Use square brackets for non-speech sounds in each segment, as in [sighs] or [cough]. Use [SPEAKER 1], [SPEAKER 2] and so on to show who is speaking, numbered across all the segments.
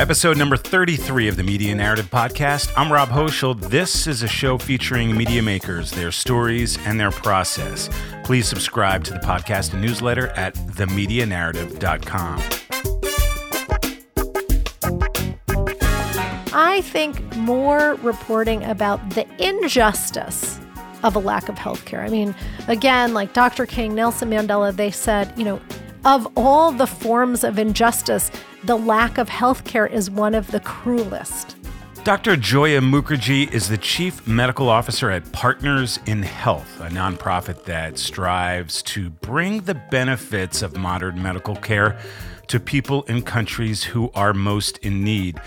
[SPEAKER 1] episode number 33 of the Media Narrative Podcast. I'm Rob Hoschel. This is a show featuring media makers, their stories, and their process. Please subscribe to the podcast and newsletter at themedianarrative.com.
[SPEAKER 2] I think more reporting about the injustice of a lack of health care. I mean, again, like Dr. King, Nelson Mandela, they said, you know, of all the forms of injustice, the lack of health care is one of the cruelest.
[SPEAKER 1] Dr. Joia Mukherjee is the Chief Medical Officer at Partners in Health, a nonprofit that strives to bring the benefits of modern medical care to people in countries who are most in need.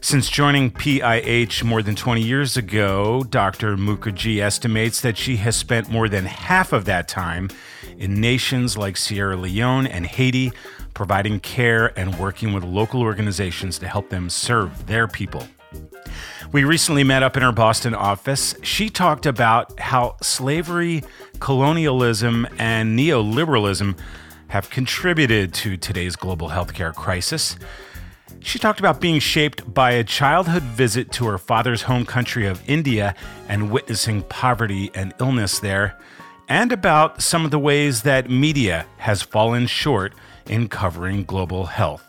[SPEAKER 1] Since joining PIH more than 20 years ago, Dr. Mukherjee estimates that she has spent more than half of that time in nations like Sierra Leone and Haiti, providing care and working with local organizations to help them serve their people. We recently met up in her Boston office. She talked about how slavery, colonialism, and neoliberalism have contributed to today's global healthcare crisis. She talked about being shaped by a childhood visit to her father's home country of India and witnessing poverty and illness there, and about some of the ways that media has fallen short in covering global health.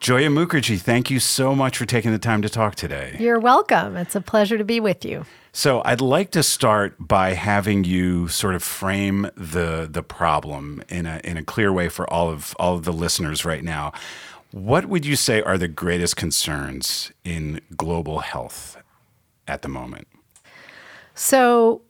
[SPEAKER 1] Joia Mukherjee, thank you so much for taking the time to talk today.
[SPEAKER 2] You're welcome. It's a pleasure to be with you.
[SPEAKER 1] So, I'd like to start by having you sort of frame the the problem in a in a clear way for all of all of the listeners right now. What would you say are the greatest concerns in global health at the moment?
[SPEAKER 2] So,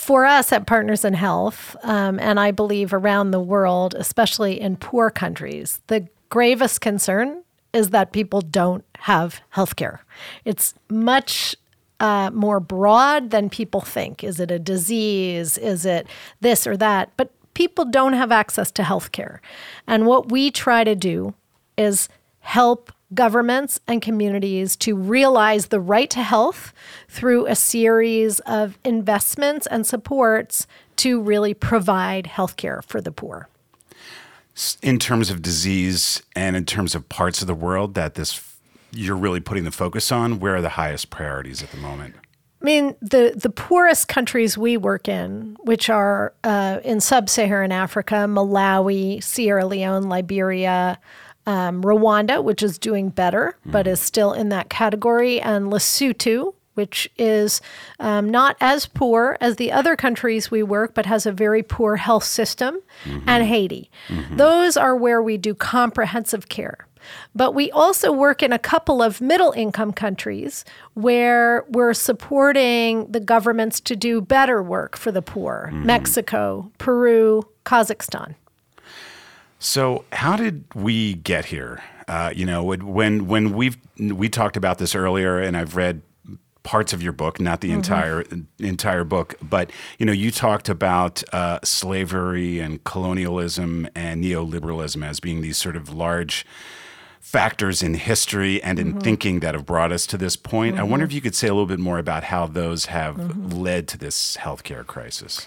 [SPEAKER 2] for us at Partners in Health, um, and I believe around the world, especially in poor countries, the gravest concern is that people don't have health care. It's much uh, more broad than people think. Is it a disease? Is it this or that? But people don't have access to health care. And what we try to do is help governments and communities to realize the right to health through a series of investments and supports to really provide health care for the poor.
[SPEAKER 1] In terms of disease and in terms of parts of the world that this you're really putting the focus on, where are the highest priorities at the moment?
[SPEAKER 2] I mean, the, the poorest countries we work in, which are uh, in sub Saharan Africa, Malawi, Sierra Leone, Liberia, um, Rwanda, which is doing better, mm. but is still in that category, and Lesotho, which is um, not as poor as the other countries we work, but has a very poor health system, mm-hmm. and Haiti. Mm-hmm. Those are where we do comprehensive care. But we also work in a couple of middle income countries where we're supporting the governments to do better work for the poor mm-hmm. Mexico, Peru, Kazakhstan.
[SPEAKER 1] So, how did we get here? Uh, you know, when when we've we talked about this earlier, and I've read parts of your book, not the mm-hmm. entire entire book, but you know, you talked about uh, slavery and colonialism and neoliberalism as being these sort of large factors in history and in mm-hmm. thinking that have brought us to this point. Mm-hmm. I wonder mm-hmm. if you could say a little bit more about how those have mm-hmm. led to this healthcare crisis.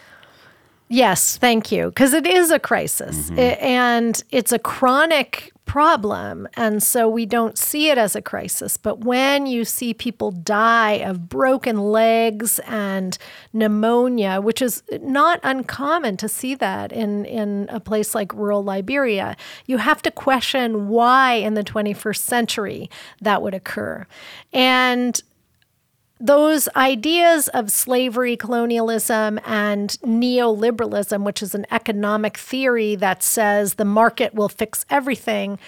[SPEAKER 2] Yes, thank you. Because it is a crisis mm-hmm. it, and it's a chronic problem. And so we don't see it as a crisis. But when you see people die of broken legs and pneumonia, which is not uncommon to see that in, in a place like rural Liberia, you have to question why in the 21st century that would occur. And those ideas of slavery, colonialism, and neoliberalism, which is an economic theory that says the market will fix everything,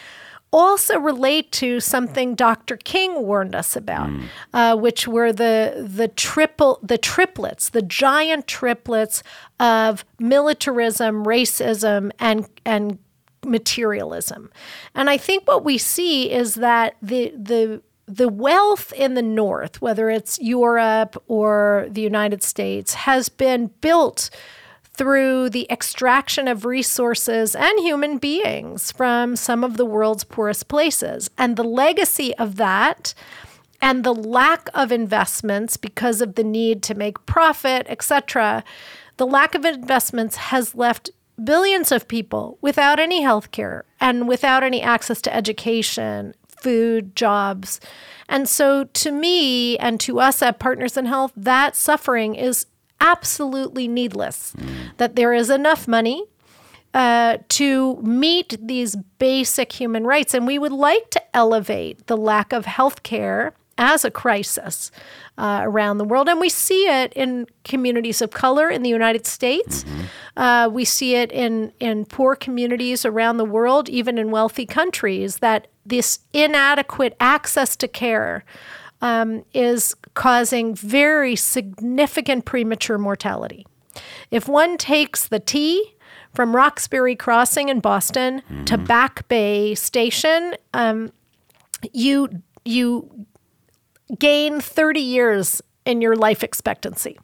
[SPEAKER 2] also relate to something Dr. King warned us about, mm. uh, which were the the triple the triplets, the giant triplets of militarism, racism, and and materialism. And I think what we see is that the the the wealth in the North, whether it's Europe or the United States, has been built through the extraction of resources and human beings from some of the world's poorest places. And the legacy of that and the lack of investments because of the need to make profit, etc., the lack of investments has left billions of people without any health care and without any access to education, food, jobs. And so to me and to us at Partners in Health, that suffering is absolutely needless. That there is enough money uh, to meet these basic human rights. And we would like to elevate the lack of health care as a crisis uh, around the world. And we see it in communities of color in the United States. Uh, we see it in, in poor communities around the world, even in wealthy countries, that this inadequate access to care um, is causing very significant premature mortality. If one takes the T, from Roxbury Crossing in Boston to Back Bay Station, um, you you gain 30 years in your life expectancy.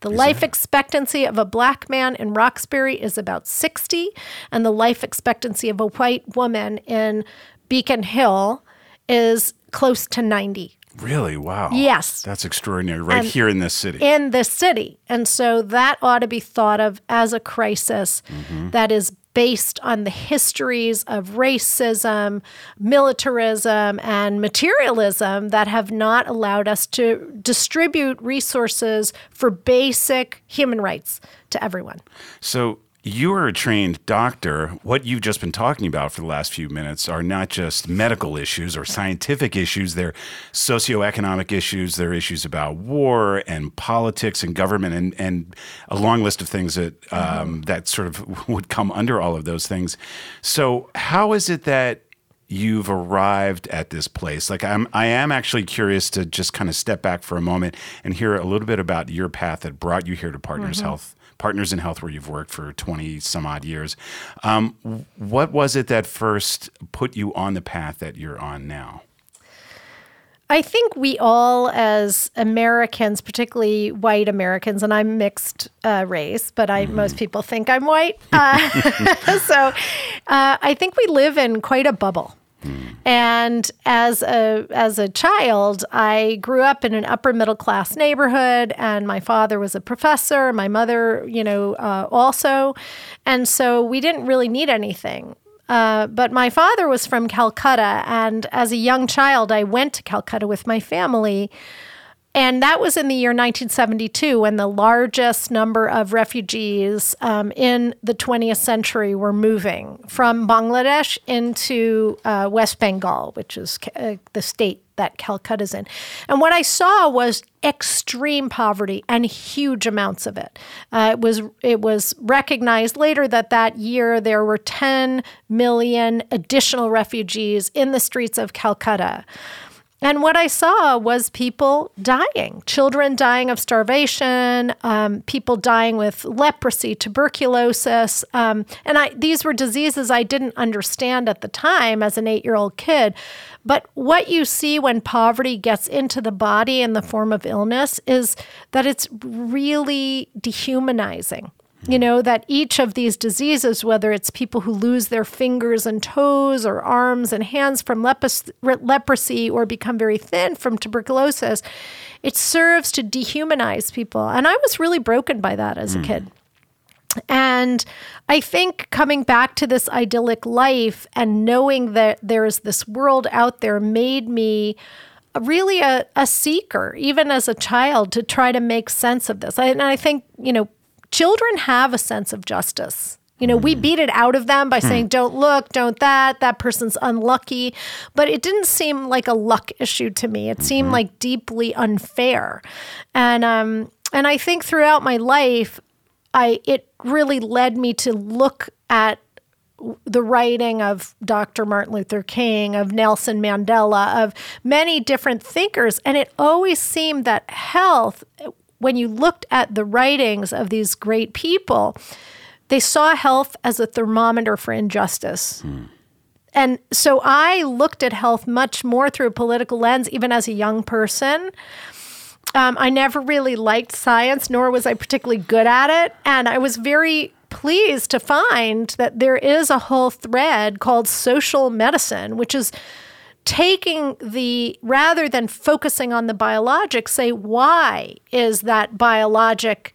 [SPEAKER 2] The life expectancy of a black man in Roxbury is about 60, and the life expectancy of a white woman in Beacon Hill is close to 90
[SPEAKER 1] Really? Wow.
[SPEAKER 2] Yes.
[SPEAKER 1] That's extraordinary right
[SPEAKER 2] And-
[SPEAKER 1] here in this city.
[SPEAKER 2] in this city. And so that ought to be thought of as a crisis mm-hmm. that is based on the histories of racism, militarism, and materialism that have not allowed us to distribute resources for basic human rights to everyone.
[SPEAKER 1] So you are a trained doctor. What you've just been talking about for the last few minutes are not just medical issues or scientific issues, they're socioeconomic issues, they're issues about war and politics and government and, and a long list of things that um, that sort of [laughs] would come under all of those things. So how is it that you've arrived at this place? Like i'm i am actually curious to just kind of step back for a moment and hear a little bit about your path that brought you here to partners health partners in health where you've worked for 20 some odd years um, what was it that first put you on the path that you're on now
[SPEAKER 2] I think we all, as Americans, particularly white Americans, and I'm mixed uh, race, but I most people think I'm white. [laughs] Uh, [laughs] so uh, I think we live in quite a bubble. And as a as a child, I grew up in an upper middle class neighborhood, and my father was a professor. My mother, you know, uh, also, and so we didn't really need anything. Uh, but my father was from Calcutta, and as a young child, I went to Calcutta with my family. And that was in the year 1972 when the largest number of refugees um, in the 20th century were moving from Bangladesh into uh, West Bengal, which is uh, the state that Calcutta is in. And what I saw was extreme poverty and huge amounts of it. Uh, it was it was recognized later that that year there were 10 million additional refugees in the streets of Calcutta. And what I saw was people dying, children dying of starvation, um, people dying with leprosy, tuberculosis, um, and I, these were diseases I didn't understand at the time as an eight-year-old kid. But what you see when poverty gets into the body in the form of illness is that it's really dehumanizing. You know, that each of these diseases, whether it's people who lose their fingers and toes or arms and hands from leprosy or become very thin from tuberculosis, it serves to dehumanize people. And I was really broken by that as a hmm. kid. And I think coming back to this idyllic life and knowing that there is this world out there made me really a, a seeker, even as a child, to try to make sense of this. I, and I think, you know, children have a sense of justice. You know, we hmm. beat it out of them by hmm. saying, don't look, don't that, that person's unlucky. But it didn't seem like a luck issue to me. It seemed hmm. like deeply unfair. And um, and I think throughout my life, I it really led me to look at the writing of Dr. Martin Luther King, of Nelson Mandela, of many different thinkers. And it always seemed that health, when you looked at the writings of these great people, they saw health as a thermometer for injustice. And so I looked at health much more through a political lens, even as a young person. Um, I never really liked science, nor was I particularly good at it. And I was very pleased to find that there is a whole thread called social medicine, which is taking the rather than focusing on the biologic, say, why is that biologic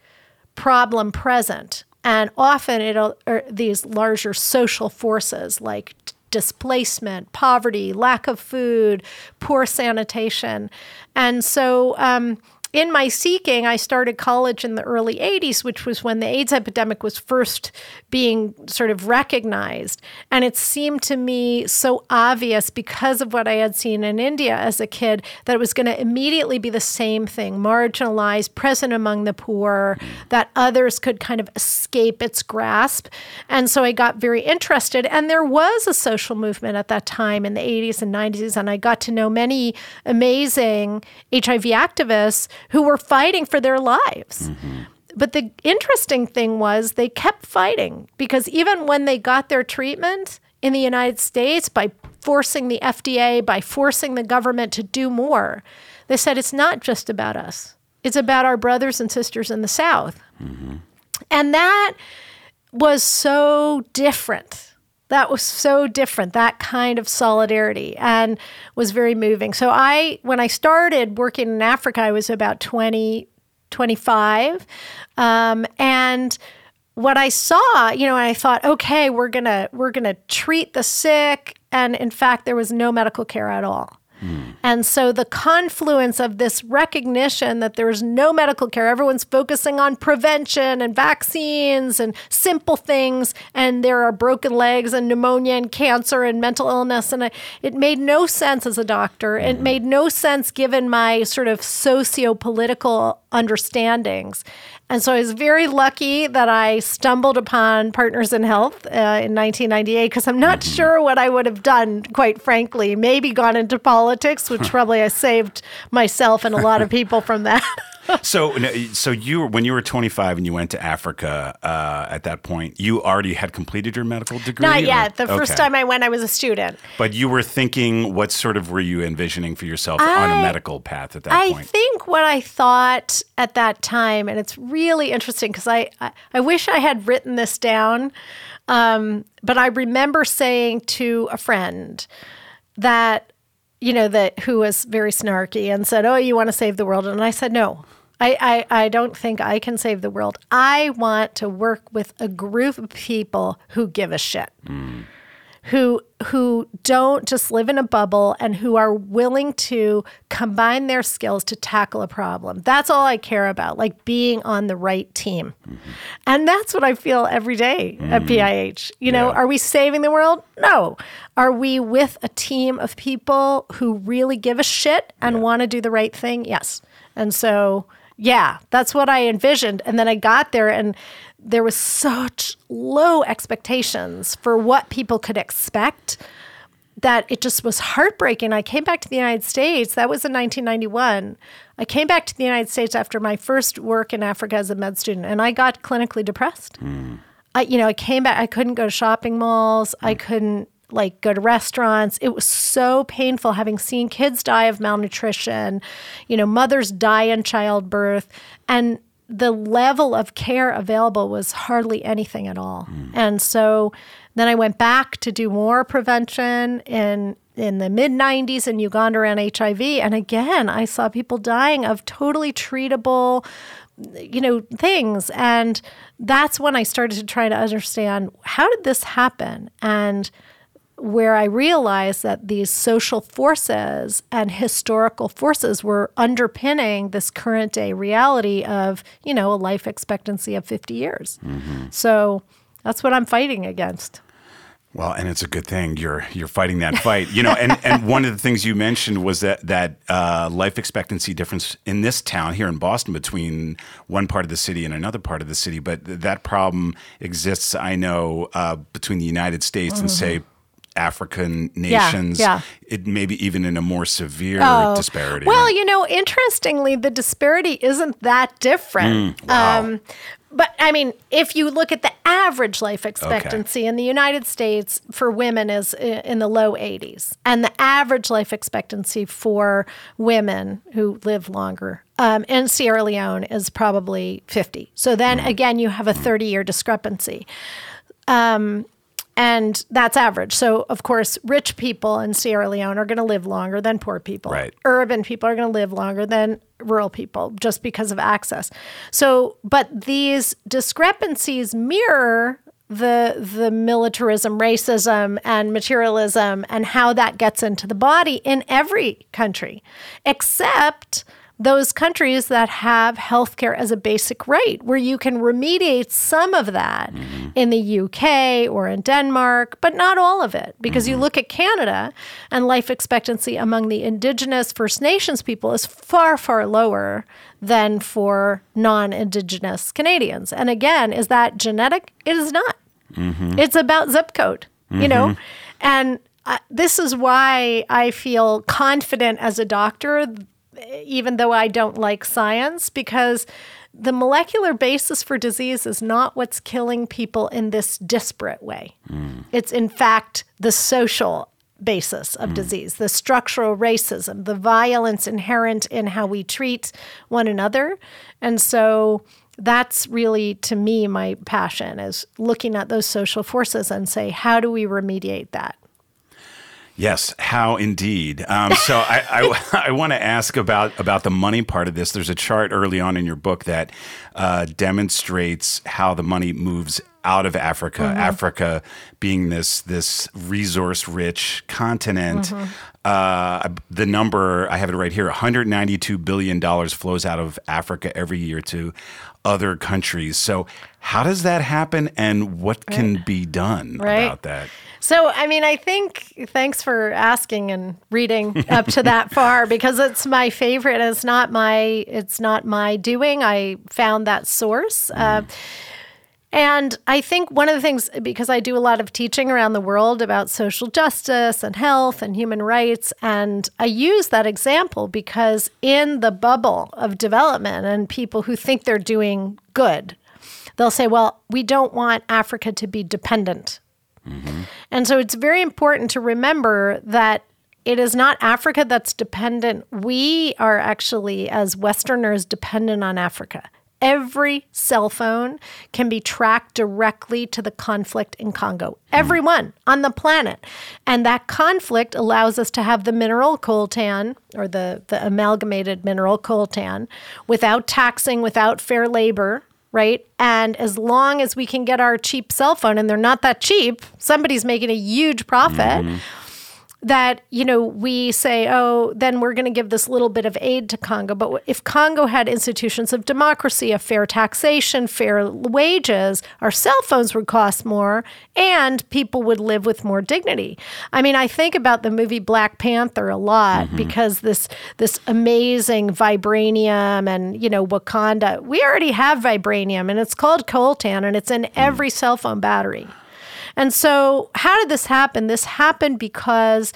[SPEAKER 2] problem present? And often it'll or these larger social forces like displacement, poverty, lack of food, poor sanitation. And so, um, in my seeking, I started college in the early 80s, which was when the AIDS epidemic was first being sort of recognized. And it seemed to me so obvious because of what I had seen in India as a kid that it was going to immediately be the same thing marginalized, present among the poor, that others could kind of escape its grasp. And so I got very interested. And there was a social movement at that time in the 80s and 90s. And I got to know many amazing HIV activists who were fighting for their lives. Mm-hmm. But the interesting thing was they kept fighting because even when they got their treatment in the United States by forcing the FDA, by forcing the government to do more, they said it's not just about us, it's about our brothers and sisters in the South. Mm-hmm. And that was so different that was so different that kind of solidarity and was very moving. So i when i started working in africa i was about 20 25 um, and what i saw you know i thought okay we're gonna we're gonna treat the sick and in fact there was no medical care at all Mm. And so the confluence of this recognition that there's no medical care, everyone's focusing on prevention and vaccines and simple things, and there are broken legs and pneumonia and cancer and mental illness. And I, it made no sense as a doctor. Mm. It mm-hmm. made no sense given my sort of socio political understandings. And so I was very lucky that I stumbled upon Partners in Health uh, in 1998 because I'm not mm-hmm. sure what I would have done, quite frankly. Maybe gone into politics, which probably I saved myself and a lot of [laughs] people from that.
[SPEAKER 1] So, so you when you were 25 and you went to Africa uh, at that point, you already had completed your medical degree.
[SPEAKER 2] Not yet. The okay. first time I went, I was a student.
[SPEAKER 1] But you were thinking, what sort of were you envisioning for yourself I, on a medical path at that
[SPEAKER 2] I
[SPEAKER 1] point?
[SPEAKER 2] I think what I thought at that time, and it's really interesting because I, I, I wish I had written this down, um, but I remember saying to a friend that you know, that who was very snarky and said, "Oh, you want to save the world?" And I said, "No, I, I, I don't think I can save the world. I want to work with a group of people who give a shit." Mm who who don't just live in a bubble and who are willing to combine their skills to tackle a problem. That's all I care about, like being on the right team. Mm-hmm. And that's what I feel every day mm-hmm. at PIH. You know, yeah. are we saving the world? No. Are we with a team of people who really give a shit and yeah. want to do the right thing? Yes. And so yeah, that's what I envisioned. And then I got there and there was such low expectations for what people could expect that it just was heartbreaking. I came back to the United States. That was in 1991. I came back to the United States after my first work in Africa as a med student, and I got clinically depressed. Mm. I, you know, I came back. I couldn't go to shopping malls. Mm. I couldn't like go to restaurants. It was so painful having seen kids die of malnutrition, you know, mothers die in childbirth, and the level of care available was hardly anything at all. Mm. And so then I went back to do more prevention in in the mid 90s in Uganda around HIV and again I saw people dying of totally treatable you know things and that's when I started to try to understand how did this happen and where I realized that these social forces and historical forces were underpinning this current day reality of, you know, a life expectancy of 50 years. Mm-hmm. So that's what I'm fighting against.
[SPEAKER 1] Well, and it's a good thing you're you're fighting that fight, you know. And and one of the things you mentioned was that that uh, life expectancy difference in this town here in Boston between one part of the city and another part of the city. But th- that problem exists, I know, uh, between the United States mm-hmm. and say African nations, yeah, yeah. it maybe even in a more severe oh. disparity.
[SPEAKER 2] Well, you know, interestingly, the disparity isn't that different. Mm, wow. um, but I mean, if you look at the average life expectancy okay. in the United States for women is in the low 80s, and the average life expectancy for women who live longer um, in Sierra Leone is probably 50. So then mm. again, you have a 30 year discrepancy. Um, and that's average. So, of course, rich people in Sierra Leone are going to live longer than poor people.
[SPEAKER 1] Right.
[SPEAKER 2] Urban people are going to live longer than rural people just because of access. So, but these discrepancies mirror the the militarism, racism, and materialism, and how that gets into the body in every country, except those countries that have healthcare as a basic right, where you can remediate some of that mm-hmm. in the UK or in Denmark, but not all of it. Because mm-hmm. you look at Canada and life expectancy among the Indigenous First Nations people is far, far lower than for non Indigenous Canadians. And again, is that genetic? It is not. Mm-hmm. It's about zip code, you know? Mm-hmm. And uh, this is why I feel confident as a doctor even though I don't like science, because the molecular basis for disease is not what's killing people in this disparate way. Mm. It's, in fact, the social basis of mm. disease, the structural racism, the violence inherent in how we treat one another. And so that's really to me my passion is looking at those social forces and say how do we remediate that
[SPEAKER 1] Yes, how indeed. Um, so I, I, [laughs] I want to ask about about the money part of this. There's a chart early on in your book that uh, demonstrates how the money moves out of Africa. Mm-hmm. Africa being this this resource rich continent. Mm-hmm. Uh, the number I have it right here: 192 billion dollars flows out of Africa every year to other countries. So how does that happen, and what can be done right. about that?
[SPEAKER 2] So, I mean, I think thanks for asking and reading [laughs] up to that far because it's my favorite. It's not my it's not my doing. I found that source. Mm. Uh, and I think one of the things, because I do a lot of teaching around the world about social justice and health and human rights, and I use that example because in the bubble of development and people who think they're doing good, they'll say, well, we don't want Africa to be dependent Mm-hmm. And so it's very important to remember that it is not Africa that's dependent. We are actually, as Westerners, dependent on Africa. Every cell phone can be tracked directly to the conflict in Congo. Everyone mm. on the planet. And that conflict allows us to have the mineral coltan or the, the amalgamated mineral coltan without taxing, without fair labor, right? And as long as we can get our cheap cell phone, and they're not that cheap, somebody's making a huge profit. Mm-hmm that you know we say oh then we're going to give this little bit of aid to Congo but if Congo had institutions of democracy a fair taxation fair wages our cell phones would cost more and people would live with more dignity i mean i think about the movie Black Panther a lot mm-hmm. because this this amazing vibranium and you know Wakanda we already have vibranium and it's called coltan and it's in mm. every mm. cell phone battery and so, how did this happen? This happened because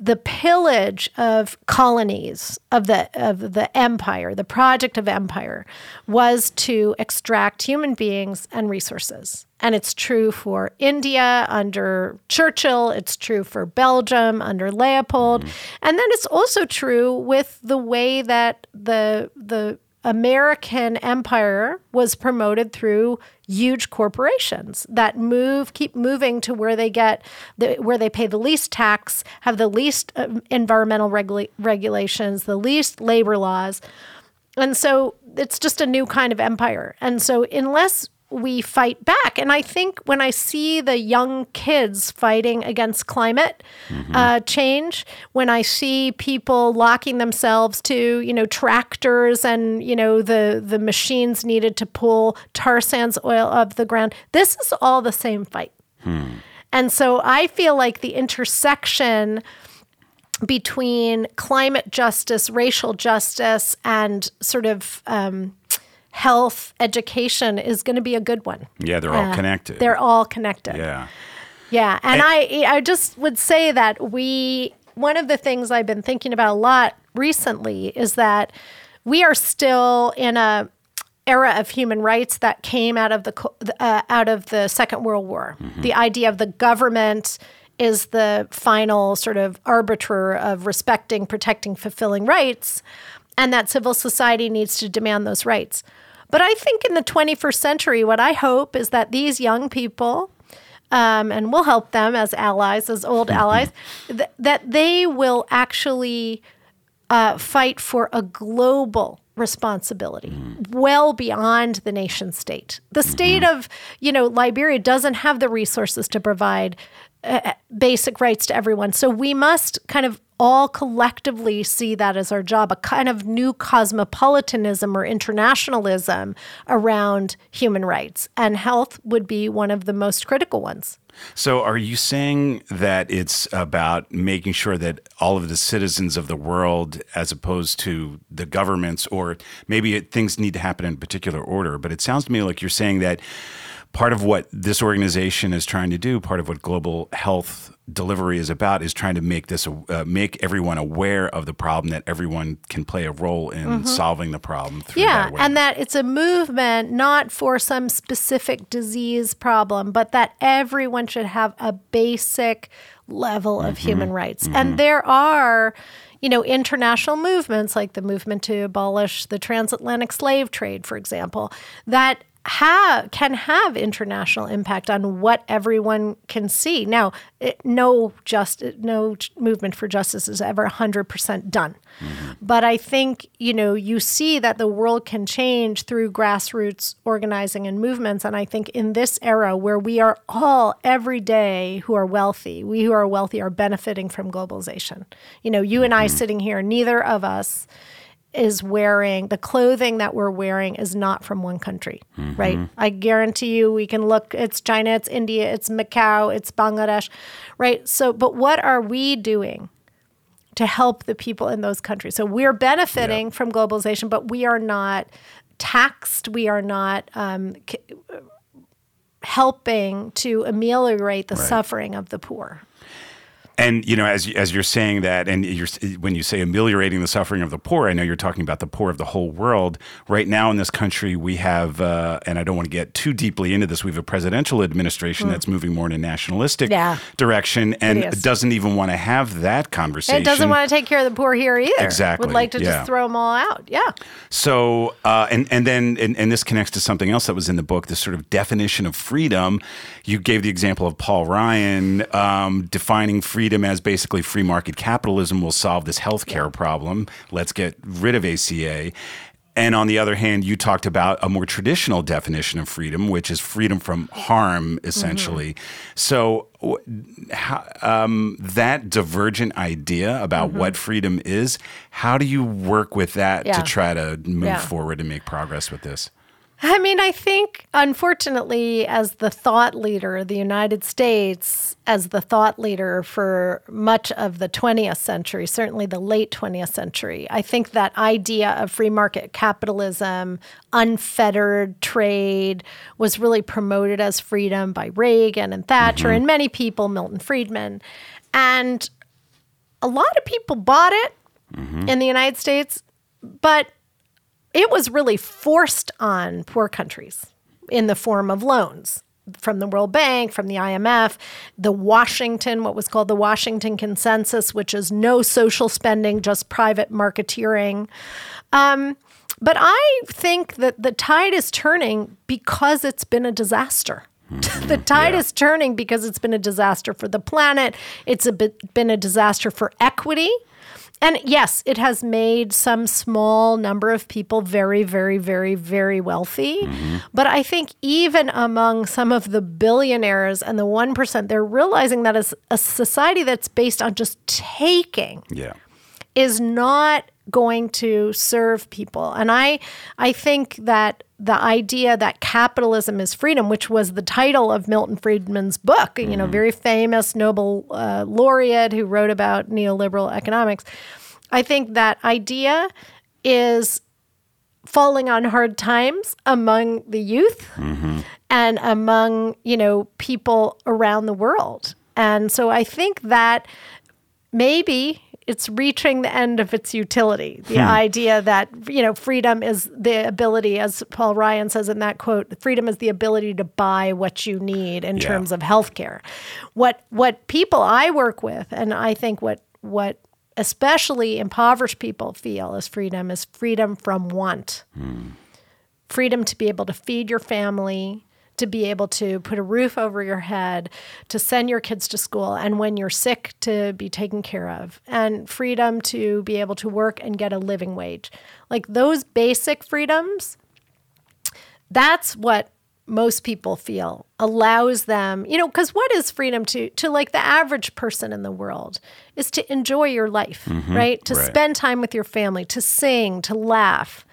[SPEAKER 2] the pillage of colonies of the of the empire, the project of empire, was to extract human beings and resources. And it's true for India under Churchill, it's true for Belgium under Leopold, mm-hmm. and then it's also true with the way that the the American empire was promoted through huge corporations that move keep moving to where they get the, where they pay the least tax have the least uh, environmental regula- regulations the least labor laws. And so it's just a new kind of empire. And so unless we fight back. And I think when I see the young kids fighting against climate mm-hmm. uh, change, when I see people locking themselves to, you know, tractors and, you know, the, the machines needed to pull tar sands oil of the ground, this is all the same fight. Hmm. And so I feel like the intersection between climate justice, racial justice, and sort of um, health, education is going to be a good one.
[SPEAKER 1] Yeah, they're all uh, connected.
[SPEAKER 2] They're all connected.
[SPEAKER 1] Yeah.
[SPEAKER 2] Yeah, and I I just would say that we one of the things I've been thinking about a lot recently is that we are still in a era of human rights that came out of the uh, out of the Second World War. Mm-hmm. The idea of the government is the final sort of arbiter of respecting, protecting, fulfilling rights, and that civil society needs to demand those rights. But I think in the 21st century, what I hope is that these young people, um, and we'll help them as allies, as old mm-hmm. allies, th- that they will actually uh, fight for a global responsibility well beyond the nation state. The state of, you know, Liberia doesn't have the resources to provide uh, basic rights to everyone. So we must kind of all collectively see that as our job, a kind of new cosmopolitanism or internationalism around human rights. And health would be one of the most critical ones.
[SPEAKER 1] So, are you saying that it's about making sure that all of the citizens of the world, as opposed to the governments, or maybe it, things need to happen in a particular order? But it sounds to me like you're saying that part of what this organization is trying to do, part of what global health delivery is about, is trying to make this uh, make everyone aware of the problem, that everyone can play a role in mm-hmm. solving the problem.
[SPEAKER 2] yeah, that and that it's a movement not for some specific disease problem, but that everyone should have a basic level mm-hmm. of human rights, mm-hmm. and there are you know, international movements like the movement to abolish the transatlantic slave trade, for example, that have can have international impact on what everyone can see. Now, it, no just no movement for justice is ever 100% done. Mm-hmm. But I think, you know, you see that the world can change through grassroots organizing and movements and I think in this era where we are all every day who are wealthy, we who are wealthy are benefiting from globalization. You know, you and I mm-hmm. sitting here, neither of us is wearing the clothing that we're wearing is not from one country, mm-hmm. right? I guarantee you we can look it's China, it's India, it's Macau, it's Bangladesh, right? So but what are we doing to help the people in those countries? So we're benefiting yep. from globalization, but we are not taxed, we are not um, helping to ameliorate the right. suffering of the poor.
[SPEAKER 1] And you know, as as you're saying that, and you're when you say ameliorating the suffering of the poor, I know you're talking about the poor of the whole world. Right now in this country, we have, uh, and I don't want to get too deeply into this. We have a presidential administration mm. that's moving more in a nationalistic yeah. direction, and doesn't even want to have that conversation.
[SPEAKER 2] It doesn't want to take care of the poor here either.
[SPEAKER 1] Exactly,
[SPEAKER 2] would like to
[SPEAKER 1] yeah.
[SPEAKER 2] just throw them all out. Yeah.
[SPEAKER 1] So, uh, and and then and, and this connects to something else that was in the book. This sort of definition of freedom. You gave the example of Paul Ryan um, defining freedom freedom as basically free market capitalism will solve this healthcare yeah. problem. Let's get rid of ACA. And on the other hand, you talked about a more traditional definition of freedom, which is freedom from harm, essentially. Mm-hmm. So, um, that divergent idea about mm-hmm. what freedom is, how do you work with that yeah. to try to move yeah. forward and make progress with this?
[SPEAKER 2] I mean, I think, unfortunately, as the thought leader of the United States, as the thought leader for much of the 20th century, certainly the late 20th century, I think that idea of free market capitalism, unfettered trade, was really promoted as freedom by Reagan and Thatcher mm-hmm. and many people, Milton Friedman. And a lot of people bought it mm-hmm. in the United States, but it was really forced on poor countries in the form of loans from the World Bank, from the IMF, the Washington, what was called the Washington Consensus, which is no social spending, just private marketeering. Um, but I think that the tide is turning because it's been a disaster. Mm-hmm. [laughs] the tide yeah. is turning because it's been a disaster for the planet. It's a bit, been a disaster for equity. And yes, it has made some small number of people very, very, very, very wealthy. Mm-hmm. But I think even among some of the billionaires and the 1%, they're realizing that as a society that's based on just taking
[SPEAKER 1] yeah.
[SPEAKER 2] is not going to serve people. And I I think that the idea that capitalism is freedom, which was the title of Milton Friedman's book, you know, mm-hmm. very famous Nobel uh, laureate who wrote about neoliberal economics. I think that idea is falling on hard times among the youth mm-hmm. and among, you know, people around the world. And so I think that maybe it's reaching the end of its utility. The hmm. idea that you know freedom is the ability, as Paul Ryan says in that quote, freedom is the ability to buy what you need in yeah. terms of healthcare. What what people I work with, and I think what what especially impoverished people feel is freedom is freedom from want. Hmm. Freedom to be able to feed your family, to be able to put a roof over your head, to send your kids to school, and when you're sick, to be taken care of, and freedom to be able to work and get a living wage. Like those basic freedoms, that's what most people feel allows them you know because what is freedom to to like the average person in the world is to enjoy your life mm-hmm, right to right. spend time with your family to sing to laugh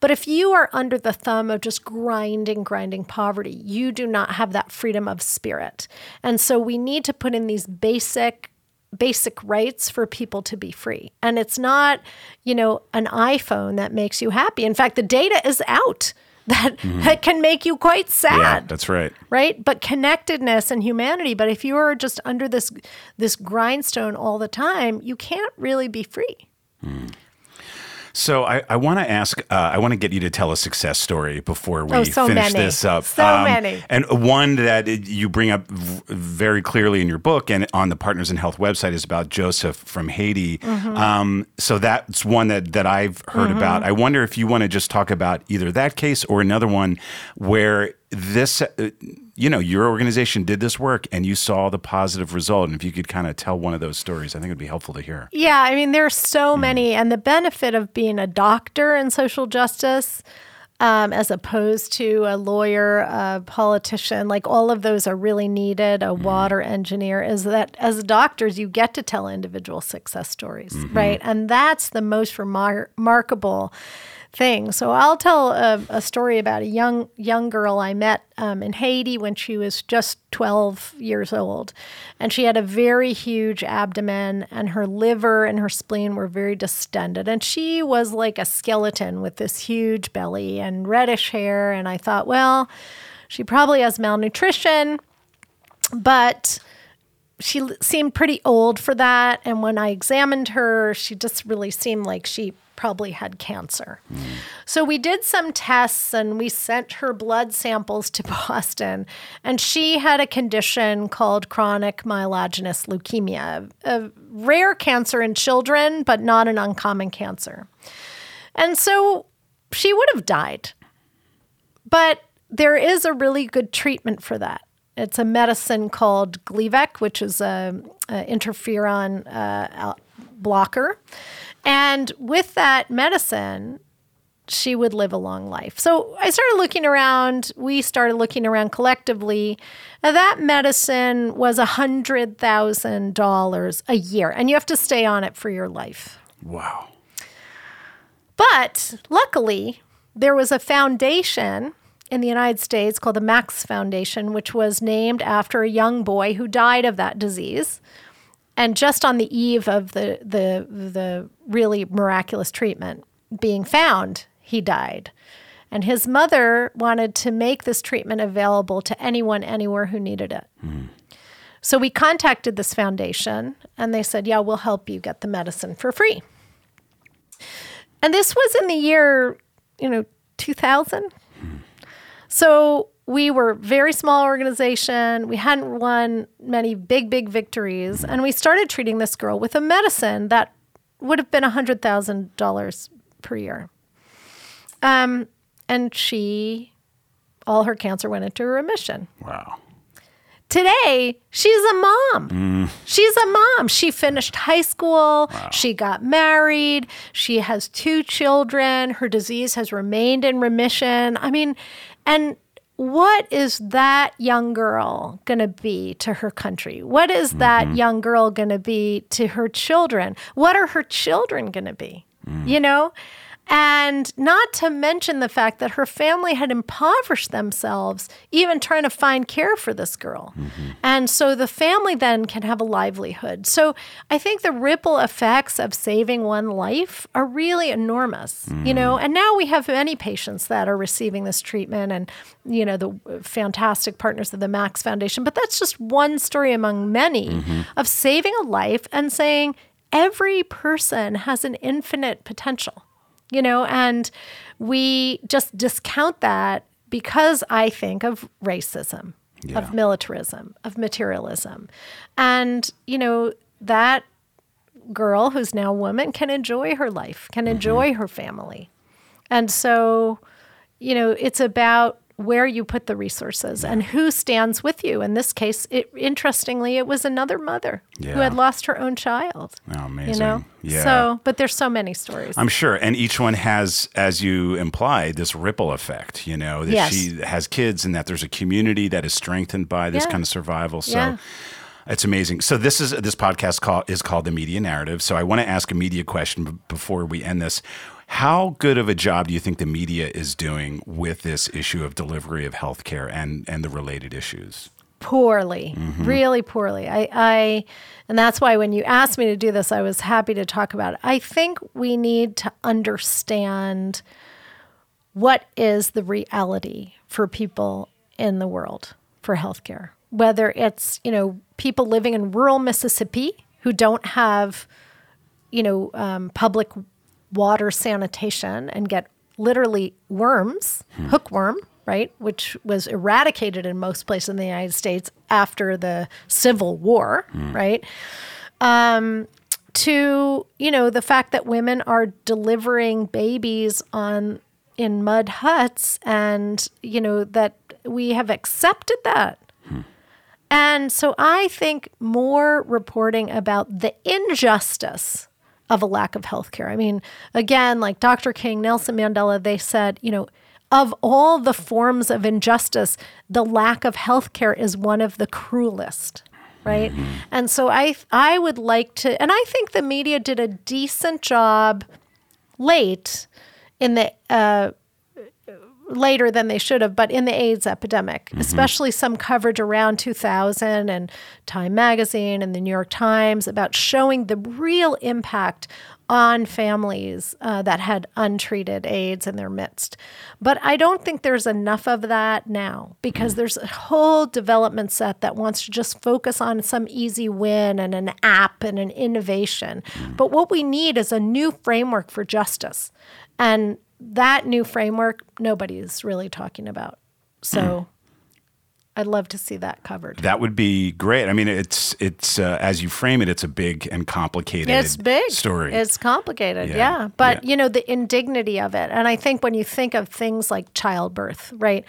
[SPEAKER 2] but if you are under the thumb of just grinding grinding poverty you do not have that freedom of spirit and so we need to put in these basic basic rights for people to be free and it's not you know an iphone that makes you happy in fact the data is out [laughs] that mm-hmm. that can make you quite sad.
[SPEAKER 1] Yeah, that's right.
[SPEAKER 2] Right? But connectedness and humanity, but if you are just under this this grindstone all the time, you can't really be free. Mm.
[SPEAKER 1] So I, I want to ask, uh, I want to get you to tell a success story before we
[SPEAKER 2] oh, so
[SPEAKER 1] finish
[SPEAKER 2] many.
[SPEAKER 1] this up.
[SPEAKER 2] So um, many.
[SPEAKER 1] And one that you bring up very clearly in your book and on the Partners in Health website is about Joseph from Haiti. Mm-hmm. Um, so that's one that, that I've heard mm-hmm. about. I wonder if you want to just talk about either that case or another one where this, uh, you know, your organization did this work and you saw the positive result. And if you could kind of tell one of those stories, I think it would be helpful to hear.
[SPEAKER 2] Yeah, I mean, there are so mm. many. And the benefit of being a doctor in social justice, um, as opposed to a lawyer, a politician, like all of those are really needed, a mm. water engineer, is that as doctors, you get to tell individual success stories, mm-hmm. right? And that's the most remar- remarkable thing. So I'll tell a, a story about a young young girl I met um, in Haiti when she was just 12 years old, and she had a very huge abdomen, and her liver and her spleen were very distended, and she was like a skeleton with this huge belly and reddish hair. And I thought, well, she probably has malnutrition, but she seemed pretty old for that. And when I examined her, she just really seemed like she probably had cancer. Mm. So we did some tests and we sent her blood samples to [laughs] Boston. And she had a condition called chronic myelogenous leukemia, a rare cancer in children, but not an uncommon cancer. And so she would have died. But there is a really good treatment for that. It's a medicine called Gleevec, which is a, interferon uh, blocker. And with that medicine, she would live a long life. So I started looking around. We started looking around collectively. Now that medicine was $100,000 a year, and you have to stay on it for your life.
[SPEAKER 1] Wow.
[SPEAKER 2] But luckily, there was a foundation in the United States called the Max Foundation, which was named after a young boy who died of that disease. And just on the eve of the the the really miraculous treatment being found, he died. And his mother wanted to make this treatment available to anyone anywhere who needed it. Mm. So we contacted this foundation and they said, "Yeah, we'll help you get the medicine for free." And this was in the year, you know, 2000. Mm. So we were very small organization. We hadn't won many big, big victories. And we started treating this girl with a medicine that would have been $100,000 per year. Um, and she, all her cancer went into remission.
[SPEAKER 1] Wow.
[SPEAKER 2] Today, she's a mom. Mm. She's a mom. She finished high school. Wow. She got married. She has two children. Her disease has remained in remission. I mean, and what is that young girl going to be to her country? What is that mm-hmm. young girl going to be to her children? What are her children going to be? Mm. You know? And not to mention the fact that her family had impoverished themselves, even trying to find care for this girl. Mm-hmm. And so the family then can have a livelihood. So I think the ripple effects of saving one life are really enormous, mm-hmm. you know. And now we have many patients that are receiving this treatment and, you know, the fantastic partners of the Max Foundation. But that's just one story among many mm-hmm. of saving a life and saying, every person has an infinite potential you know, and we just discount that because I think of racism, yeah. of militarism, of materialism. And, you know, that girl who's now a woman can enjoy her life, can mm-hmm. enjoy her family. And so, you know, it's about where you put the resources and who stands with you. In this case, it, interestingly, it was another mother who had lost her own child.
[SPEAKER 1] Oh, amazing.
[SPEAKER 2] You know,
[SPEAKER 1] Yeah.
[SPEAKER 2] So, but there's so many stories.
[SPEAKER 1] I'm sure, and each one has, as you implied, this ripple effect. You know that
[SPEAKER 2] Yes.
[SPEAKER 1] she has kids, and that there's a community that is strengthened by this
[SPEAKER 2] Yeah.
[SPEAKER 1] kind of survival. So.
[SPEAKER 2] Yeah.
[SPEAKER 1] It's amazing. So this is this podcast call is called the Media Narrative. So I want to ask a media question before we end this. How good of a job do you think the media is doing with this issue of delivery of healthcare and and the related issues?
[SPEAKER 2] poorly,
[SPEAKER 1] Mm-hmm.
[SPEAKER 2] really poorly. I, I, and that's why when you asked me to do this, I was happy to talk about it. I think we need to understand what is the reality for people in the world for healthcare. Whether it's you know people living in rural Mississippi who don't have you know um, public water sanitation and get literally worms, hookworm, right, which was eradicated in most places in the United States after the Civil War, right? Um, to you know the fact that women are delivering babies on in mud huts, and you know that we have accepted that. And so I think more reporting about the injustice of a lack of health care. I mean, again, like Dr. King, Nelson Mandela, they said, you know, of all the forms of injustice, the lack of health care is one of the cruelest. Right. And so I I would like to and I think the media did a decent job late in the uh, later than they should have, but in the AIDS epidemic, mm-hmm. especially some coverage around 2000 and Time Magazine and the New York Times about showing the real impact on families uh, that had untreated AIDS in their midst. But I don't think there's enough of that now because mm. there's a whole development set that wants to just focus on some easy win and an app and an innovation. Mm. But what we need is a new framework for justice. And that new framework, nobody's really talking about. So I'd love to see that covered.
[SPEAKER 1] That would be great. I mean, it's it's uh, as you frame it, it's a big and complicated
[SPEAKER 2] It's big.
[SPEAKER 1] story.
[SPEAKER 2] It's complicated,
[SPEAKER 1] Yeah.
[SPEAKER 2] yeah. But
[SPEAKER 1] Yeah.
[SPEAKER 2] you know the indignity of it, and I think when you think of things like childbirth, right?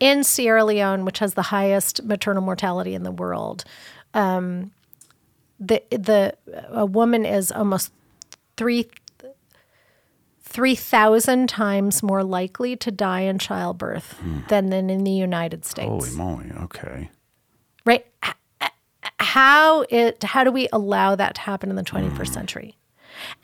[SPEAKER 2] In Sierra Leone, which has the highest maternal mortality in the world, um, the the a woman is almost three. 3,000 times more likely to die in childbirth than, than in the United States.
[SPEAKER 1] Holy moly! Okay.
[SPEAKER 2] right? How it how do we allow that to happen in the 21st hmm. century?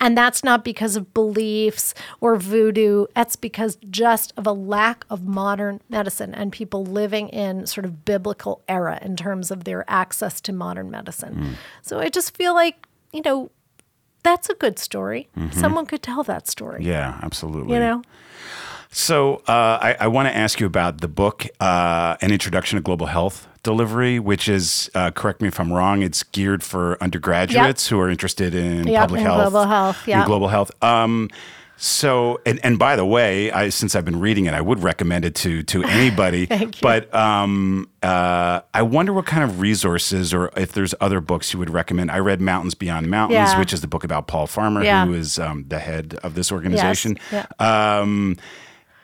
[SPEAKER 2] And that's not because of beliefs or voodoo. That's because just of a lack of modern medicine and people living in sort of biblical era in terms of their access to modern medicine. Hmm. So i just feel like you know that's a good story someone could tell that story
[SPEAKER 1] Yeah, absolutely.
[SPEAKER 2] you know
[SPEAKER 1] So uh, I, I want to ask you about the book, uh, An Introduction to Global Health Delivery, which is, uh, correct me if I'm wrong, it's geared for undergraduates who are interested in
[SPEAKER 2] Yep,
[SPEAKER 1] public health.
[SPEAKER 2] global health, yeah.
[SPEAKER 1] global health. Um, so, and, and by the way, I, since I've been reading it, I would recommend it to to [laughs] anybody.
[SPEAKER 2] Thank you.
[SPEAKER 1] But um, uh, I wonder what kind of resources or if there's other books you would recommend. I read Mountains Beyond Mountains,
[SPEAKER 2] Yeah.
[SPEAKER 1] which is the book about Paul Farmer,
[SPEAKER 2] Yeah.
[SPEAKER 1] who is um, the head of this organization. Yes.
[SPEAKER 2] Yeah.
[SPEAKER 1] Um,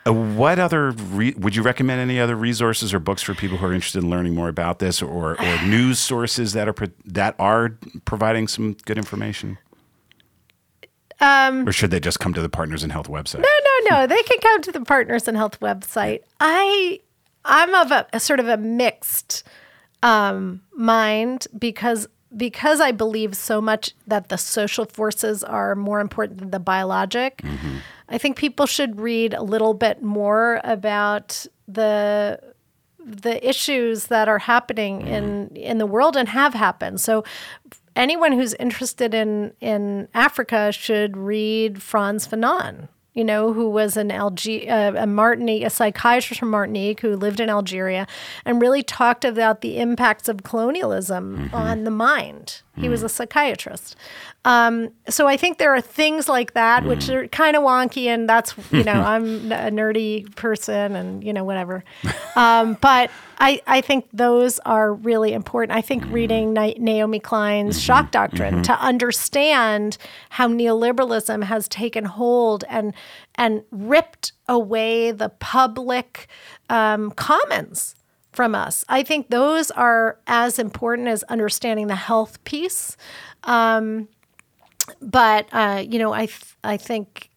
[SPEAKER 1] uh, what other re- would you recommend? Any other resources or books for people who are interested in learning more about this, or, or [sighs] news sources that are pro- that are providing some good information?
[SPEAKER 2] Um,
[SPEAKER 1] or should they just come to the Partners in Health website?
[SPEAKER 2] No, no, no. They can come to the Partners in Health website. I, I'm of a, a sort of a mixed um, mind because because I believe so much that the social forces are more important than the biologic. I think people should read a little bit more about the the issues that are happening in in the world and have happened. So anyone who's interested in in Africa should read Frantz Fanon. You know, who was an Alge- uh, a Martinique, a psychiatrist from Martinique who lived in Algeria, and really talked about the impacts of colonialism on the mind. He was a psychiatrist. Um, so I think there are things like that which are kind of wonky, and that's you know [laughs] I'm a nerdy person, and you know whatever. Um, but I, I think those are really important. I think reading Na- Naomi Klein's shock doctrine to understand how neoliberalism has taken hold and and ripped away the public um, commons from us. I think those are as important as understanding the health piece. Um, but uh, you know, I th- I think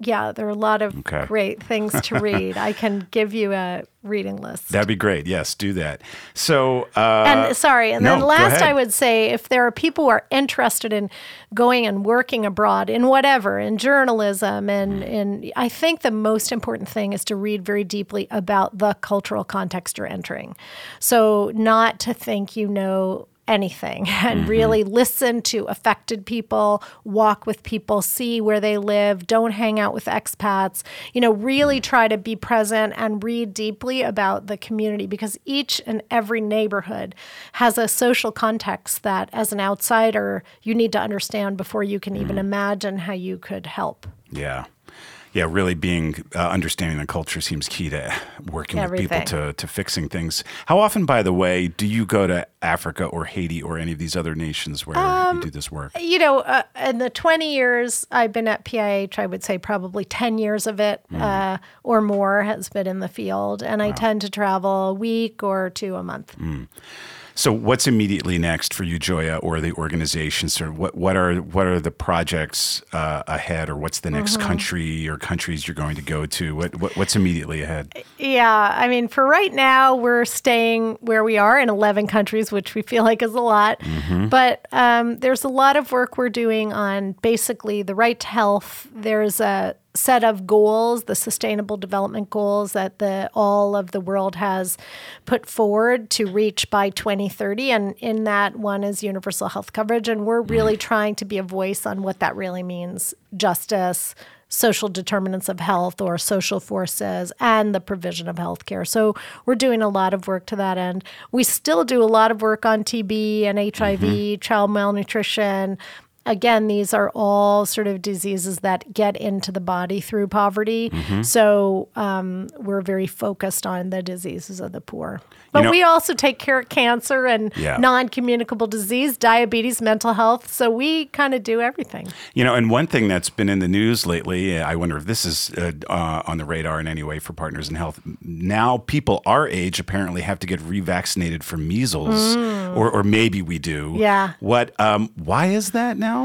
[SPEAKER 2] yeah, there are a lot of
[SPEAKER 1] Okay.
[SPEAKER 2] great things to [laughs] read. I can give you a reading list.
[SPEAKER 1] That'd be great. Yes, do that. So, uh,
[SPEAKER 2] and sorry, and
[SPEAKER 1] no,
[SPEAKER 2] then last. I would say if there are people who are interested in going and working abroad in whatever, in journalism and
[SPEAKER 1] Mm.
[SPEAKER 2] in I think the most important thing is to read very deeply about the cultural context you're entering. So not to think you know anything [laughs] and
[SPEAKER 1] Mm-hmm.
[SPEAKER 2] really listen to affected people, walk with people, see where they live, don't hang out with expats. You know, really try to be present and read deeply about the community because each and every neighborhood has a social context that as an outsider you need to understand before you can
[SPEAKER 1] Mm-hmm.
[SPEAKER 2] even imagine how you could help.
[SPEAKER 1] yeah. Yeah, really being uh, understanding the culture seems key to working with people to, to fixing things. How often, by the way, do you go to Africa or Haiti or any of these other nations where
[SPEAKER 2] Um,
[SPEAKER 1] you do this work?
[SPEAKER 2] you know, uh, in the 20 years I've been at PIH, I would say probably 10 years of it uh, or more has been in the field. And I tend to travel a week or two a month.
[SPEAKER 1] So, what's immediately next for you, Joia, or the organization? Sort of what what are what are the projects uh, ahead, or what's the next country or countries you're going to go to? What, what what's immediately ahead?
[SPEAKER 2] Yeah, I mean, for right now, we're staying where we are in 11 countries, which we feel like is a lot. But um, there's a lot of work we're doing on basically the right to health. There's a set of goals, the Sustainable Development Goals that the all of the world has put forward to reach by 2030, and in that one is universal health coverage, and we're really mm. trying to be a voice on what that really means: justice social determinants of health or social forces and the provision of healthcare. So we're doing a lot of work to that end. We still do a lot of work on TB and HIV, mm-hmm. child malnutrition. Again, these are all sort of diseases that get into the body through poverty. So um, we're very focused on the diseases of the poor. But
[SPEAKER 1] know-
[SPEAKER 2] we also take care of cancer and
[SPEAKER 1] Yeah.
[SPEAKER 2] non communicable disease, diabetes, mental health. So we kind of do everything.
[SPEAKER 1] You know, and one thing that's been in the news lately, I wonder if this is uh, uh, on the radar in any way for Partners in Health. Now, people our age apparently have to get revaccinated for measles, or, or maybe we do.
[SPEAKER 2] Mm. Yeah.
[SPEAKER 1] What? Um, why is that now?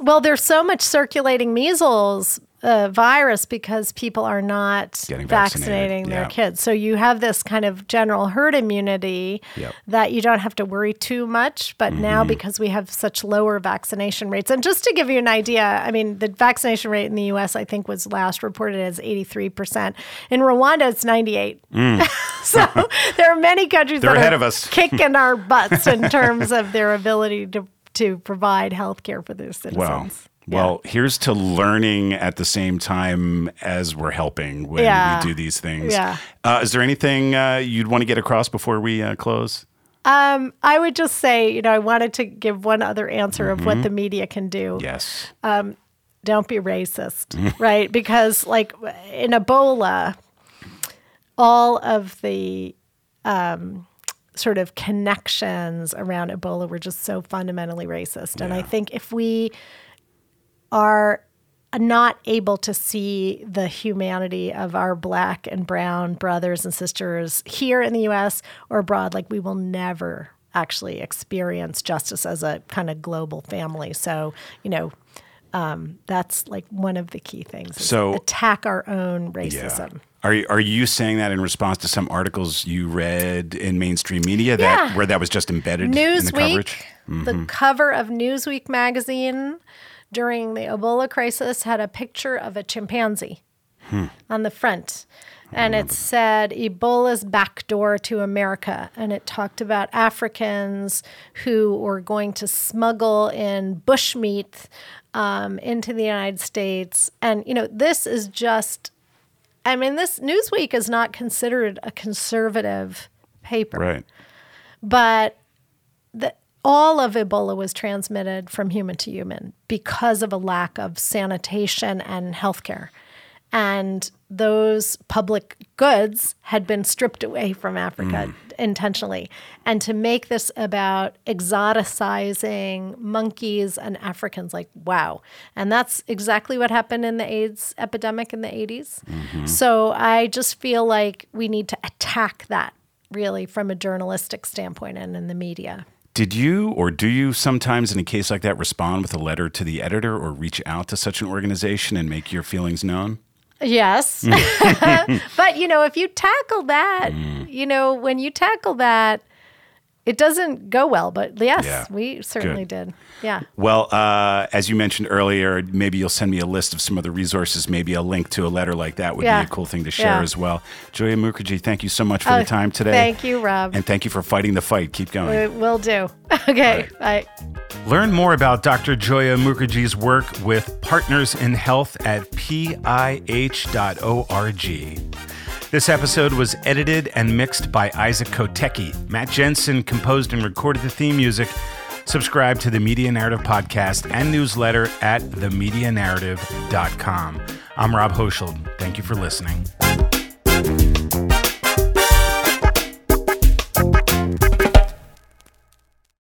[SPEAKER 2] Well, there's so much circulating measles uh, virus because people are not
[SPEAKER 1] Getting
[SPEAKER 2] vaccinating their
[SPEAKER 1] yeah.
[SPEAKER 2] kids. So you have this kind of general herd immunity
[SPEAKER 1] Yep.
[SPEAKER 2] that you don't have to worry too much. But
[SPEAKER 1] Mm-hmm.
[SPEAKER 2] now, because we have such lower vaccination rates, and just to give you an idea, I mean, the vaccination rate in the U.S. I think was last reported as 83 percent. In Rwanda, it's 98. [laughs] so there are many countries
[SPEAKER 1] Mm. They're
[SPEAKER 2] that
[SPEAKER 1] ahead
[SPEAKER 2] are
[SPEAKER 1] of us.
[SPEAKER 2] kicking our butts in [laughs] terms of their ability to to provide health care for their citizens.
[SPEAKER 1] Well, well, here's to learning at the same time as we're helping when
[SPEAKER 2] Yeah.
[SPEAKER 1] we do these things.
[SPEAKER 2] Yeah.
[SPEAKER 1] Uh, is there anything uh, you'd want to get across before we uh, close?
[SPEAKER 2] Um, I would just say, you know, I wanted to give one other answer of what the media can do.
[SPEAKER 1] Yes.
[SPEAKER 2] Don't be racist, right? Because, like in Ebola, all of the um, sort of connections around Ebola were just so fundamentally racist. And I think if we are not able to see the humanity of our black and brown brothers and sisters here in the US or abroad, like we will never actually experience justice as a kind of global family. So, you know, um, that's like one of the key things.
[SPEAKER 1] So-
[SPEAKER 2] attack our own racism.
[SPEAKER 1] Are you, are you saying that in response to some articles you read in mainstream media that
[SPEAKER 2] Yeah.
[SPEAKER 1] where that was just embedded in the
[SPEAKER 2] Newsweek,
[SPEAKER 1] coverage? Mm-hmm.
[SPEAKER 2] the cover of Newsweek magazine during the Ebola crisis had a picture of a chimpanzee
[SPEAKER 1] Hmm.
[SPEAKER 2] on the front. And it said Ebola's backdoor to America. And it talked about Africans who were going to smuggle in bushmeat um, into the United States. And, you know, this is just, I mean, this Newsweek is not considered a conservative paper
[SPEAKER 1] Right.
[SPEAKER 2] but the, all of Ebola was transmitted from human to human because of a lack of sanitation and healthcare. And those public goods had been stripped away from Africa. Mm. Intentionally. And to make this about exoticizing monkeys and Africans, like, wow. And that's exactly what happened in the AIDS epidemic in the 80s. Mm-hmm. So I just feel like we need to attack that really from a journalistic standpoint and in the media.
[SPEAKER 3] Did you or do you sometimes in a case like that respond with a letter to the editor or reach out to such an organization and make your feelings known?
[SPEAKER 2] Yes. Mm. [laughs] but, you know, if you tackle that, mm. you know, when you tackle that, it doesn't go well. But yes,
[SPEAKER 3] Yeah.
[SPEAKER 2] we certainly
[SPEAKER 3] Good.
[SPEAKER 2] did. Yeah.
[SPEAKER 3] Well, uh, as you mentioned earlier, maybe you'll send me a list of some other resources. Maybe a link to a letter like that would
[SPEAKER 2] Yeah.
[SPEAKER 3] be a cool thing to share
[SPEAKER 2] Yeah.
[SPEAKER 3] as well. Joia Mukherjee, thank you so much for your time today.
[SPEAKER 2] Thank you, Rob.
[SPEAKER 3] And thank you for fighting the fight. Keep going.
[SPEAKER 2] We will do. [laughs] Okay. Bye.
[SPEAKER 1] Learn more about Dr. Joia Mukherjee's work with Partners in Health at pih.org. This episode was edited and mixed by Isaac Kotecki. Matt Jensen composed and recorded the theme music. Subscribe to the Media Narrative podcast and newsletter at themedianarrative.com. I'm Rob Hochschild. Thank you for listening.